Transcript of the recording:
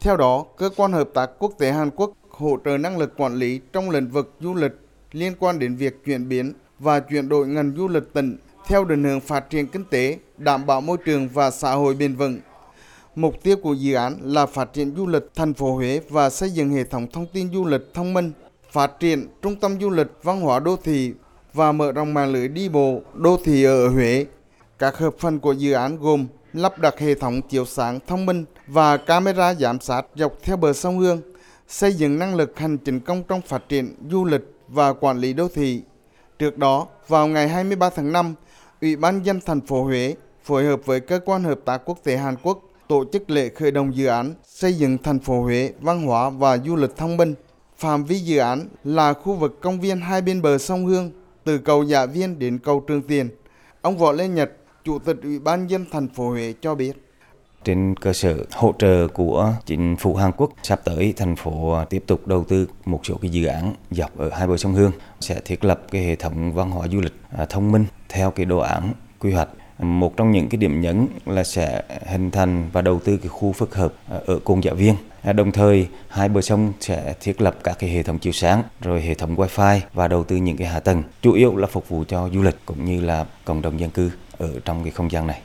Theo đó, cơ quan hợp tác quốc tế Hàn Quốc hỗ trợ năng lực quản lý trong lĩnh vực du lịch liên quan đến việc chuyển biến và chuyển đổi ngành du lịch tỉnh theo định hướng phát triển kinh tế, đảm bảo môi trường và xã hội bền vững. Mục tiêu của dự án là phát triển du lịch thành phố Huế và xây dựng hệ thống thông tin du lịch thông minh, phát triển trung tâm du lịch văn hóa đô thị và mở rộng mạng lưới đi bộ đô thị ở Huế. Các hợp phần của dự án gồm lắp đặt hệ thống chiếu sáng thông minh và camera giám sát dọc theo bờ sông Hương, xây dựng năng lực hành chính công trong phát triển du lịch và quản lý đô thị. Trước đó, vào ngày 23 tháng 5, Ủy ban dân thành phố Huế phối hợp với cơ quan hợp tác quốc tế Hàn Quốc tổ chức lễ khởi động dự án xây dựng thành phố Huế văn hóa và du lịch thông minh. Phạm vi dự án là khu vực công viên hai bên bờ sông Hương, từ cầu Dạ Viên đến cầu Trường Tiền. Ông Võ Lê Nhật, Chủ tịch Ủy ban dân thành phố Huế cho biết. Trên cơ sở hỗ trợ của chính phủ Hàn Quốc, sắp tới thành phố tiếp tục đầu tư một số cái dự án dọc ở hai bờ sông Hương sẽ thiết lập cái hệ thống văn hóa du lịch à, thông minh theo cái đồ án quy hoạch. Một trong những cái điểm nhấn là sẽ hình thành và đầu tư cái khu phức hợp à, ở cung dạ viên. À, đồng thời hai bờ sông sẽ thiết lập các cái hệ thống chiếu sáng rồi hệ thống wifi và đầu tư những cái hạ tầng chủ yếu là phục vụ cho du lịch cũng như là cộng đồng dân cư ở trong cái không gian này.